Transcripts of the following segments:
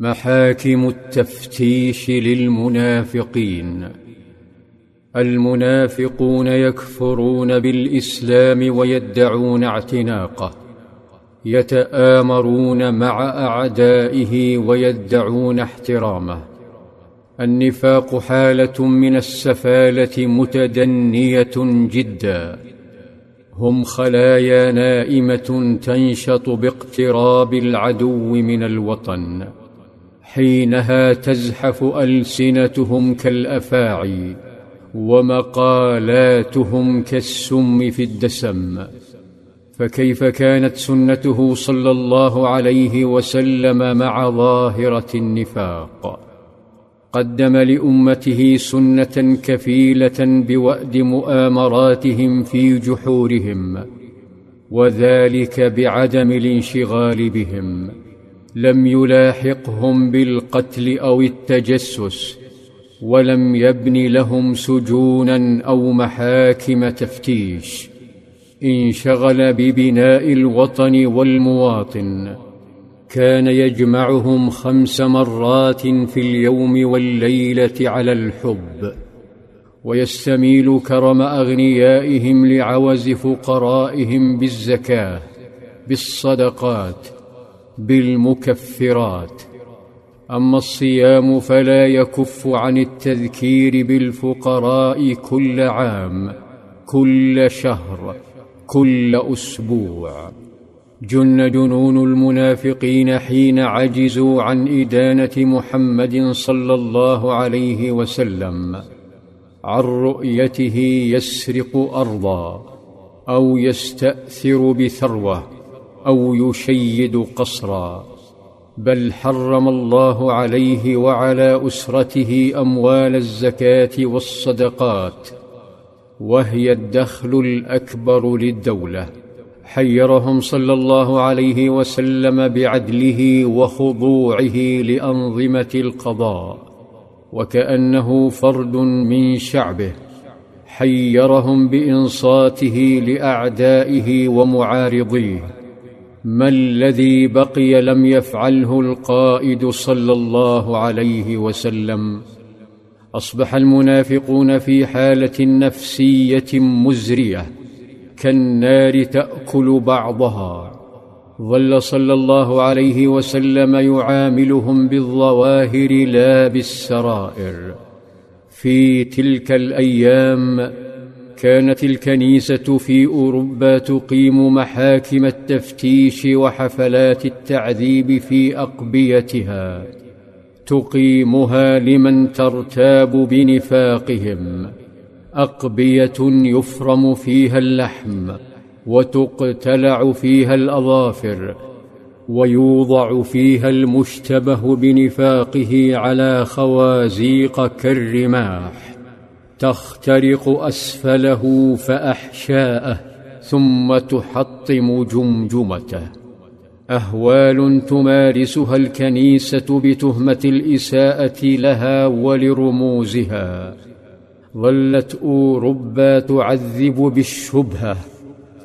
محاكم التفتيش للمنافقين المنافقون يكفرون بالاسلام ويدعون اعتناقه يتامرون مع اعدائه ويدعون احترامه. النفاق حاله من السفاله متدنيه جدا. هم خلايا نائمه تنشط باقتراب العدو من الوطن. حينها تزحف ألسنتهم كالأفاعي ومقالاتهم كالسم في الدسم. فكيف كانت سنته صلى الله عليه وسلم مع ظاهرة النفاق؟ قدم لأمته سنة كفيلة بوأد مؤامراتهم في جحورهم وذلك بعدم الانشغال بهم. لم يلاحقهم بالقتل أو التجسس ولم يبن لهم سجونا أو محاكم تفتيش. انشغل ببناء الوطن والمواطن كان يجمعهم خمس مرات في اليوم والليلة على الحب. ويستميل كرم أغنيائهم لعوز فقرائهم بالزكاة بالصدقات بالمكفرات. أما الصيام فلا يكف عن التذكير بالفقراء كل عام كل شهر كل أسبوع. جن جنون المنافقين حين عجزوا عن إدانة محمد صلى الله عليه وسلم عن رؤيته يسرق أرضا أو يستأثر بثروة. أو يشيد قصرا بل حرم الله عليه وعلى أسرته أموال الزكاة والصدقات وهي الدخل الأكبر للدولة. حيرهم صلى الله عليه وسلم بعدله وخضوعه لأنظمة القضاء وكأنه فرد من شعبه. حيرهم بإنصاته لأعدائه ومعارضيه. ما الذي بقي لم يفعله القائد صلى الله عليه وسلم؟ أصبح المنافقون في حالة نفسية مزرية كالنار تأكل بعضها. ظل صلى الله عليه وسلم يعاملهم بالظواهر لا بالسرائر. في تلك الأيام كانت الكنيسة في أوروبا تقيم محاكم التفتيش وحفلات التعذيب في أقبيتها. تقيمها لمن ترتاب بنفاقهم. أقبية يفرم فيها اللحم وتقتلع فيها الأظافر ويوضع فيها المشتبه بنفاقه على خوازيق كالرماح تخترق أسفله فأحشاءه ثم تحطم جمجمته. أهوال تمارسها الكنيسة بتهمة الإساءة لها ولرموزها. ظلت أوروبا تعذب بالشبهة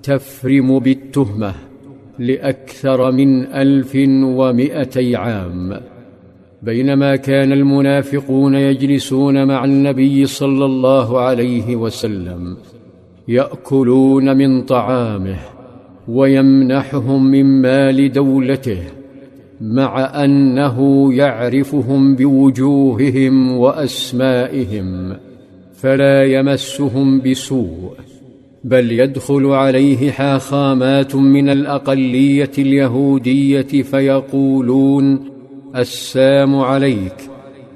تفرم بالتهمة لأكثر من ألف ومائتي عام. بينما كان المنافقون يجلسون مع النبي صلى الله عليه وسلم يأكلون من طعامه ويمنحهم من مال دولته مع أنه يعرفهم بوجوههم وأسمائهم فلا يمسهم بسوء بل يدخل عليه حاخامات من الأقلية اليهودية فيقولون السام عليك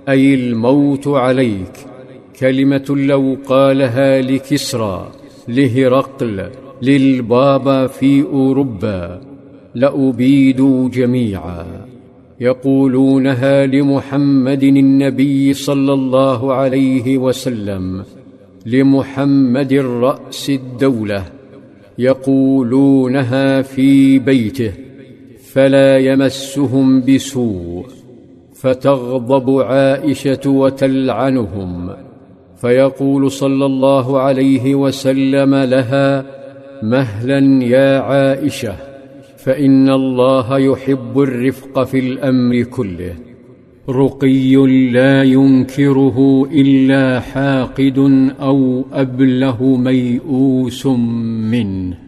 أي الموت عليك. كلمة لو قالها لكسرى لهرقل للبابا في أوروبا لابيدوا جميعا. يقولونها لمحمد النبي صلى الله عليه وسلم لمحمد راس الدولة. يقولونها في بيته. فلا يمسهم بسوء فتغضب عائشة وتلعنهم. فيقول صلى الله عليه وسلم لها مهلا يا عائشة فإن الله يحب الرفق في الأمر كله. رقي لا ينكره إلا حاقد أو أبله ميؤوس منه.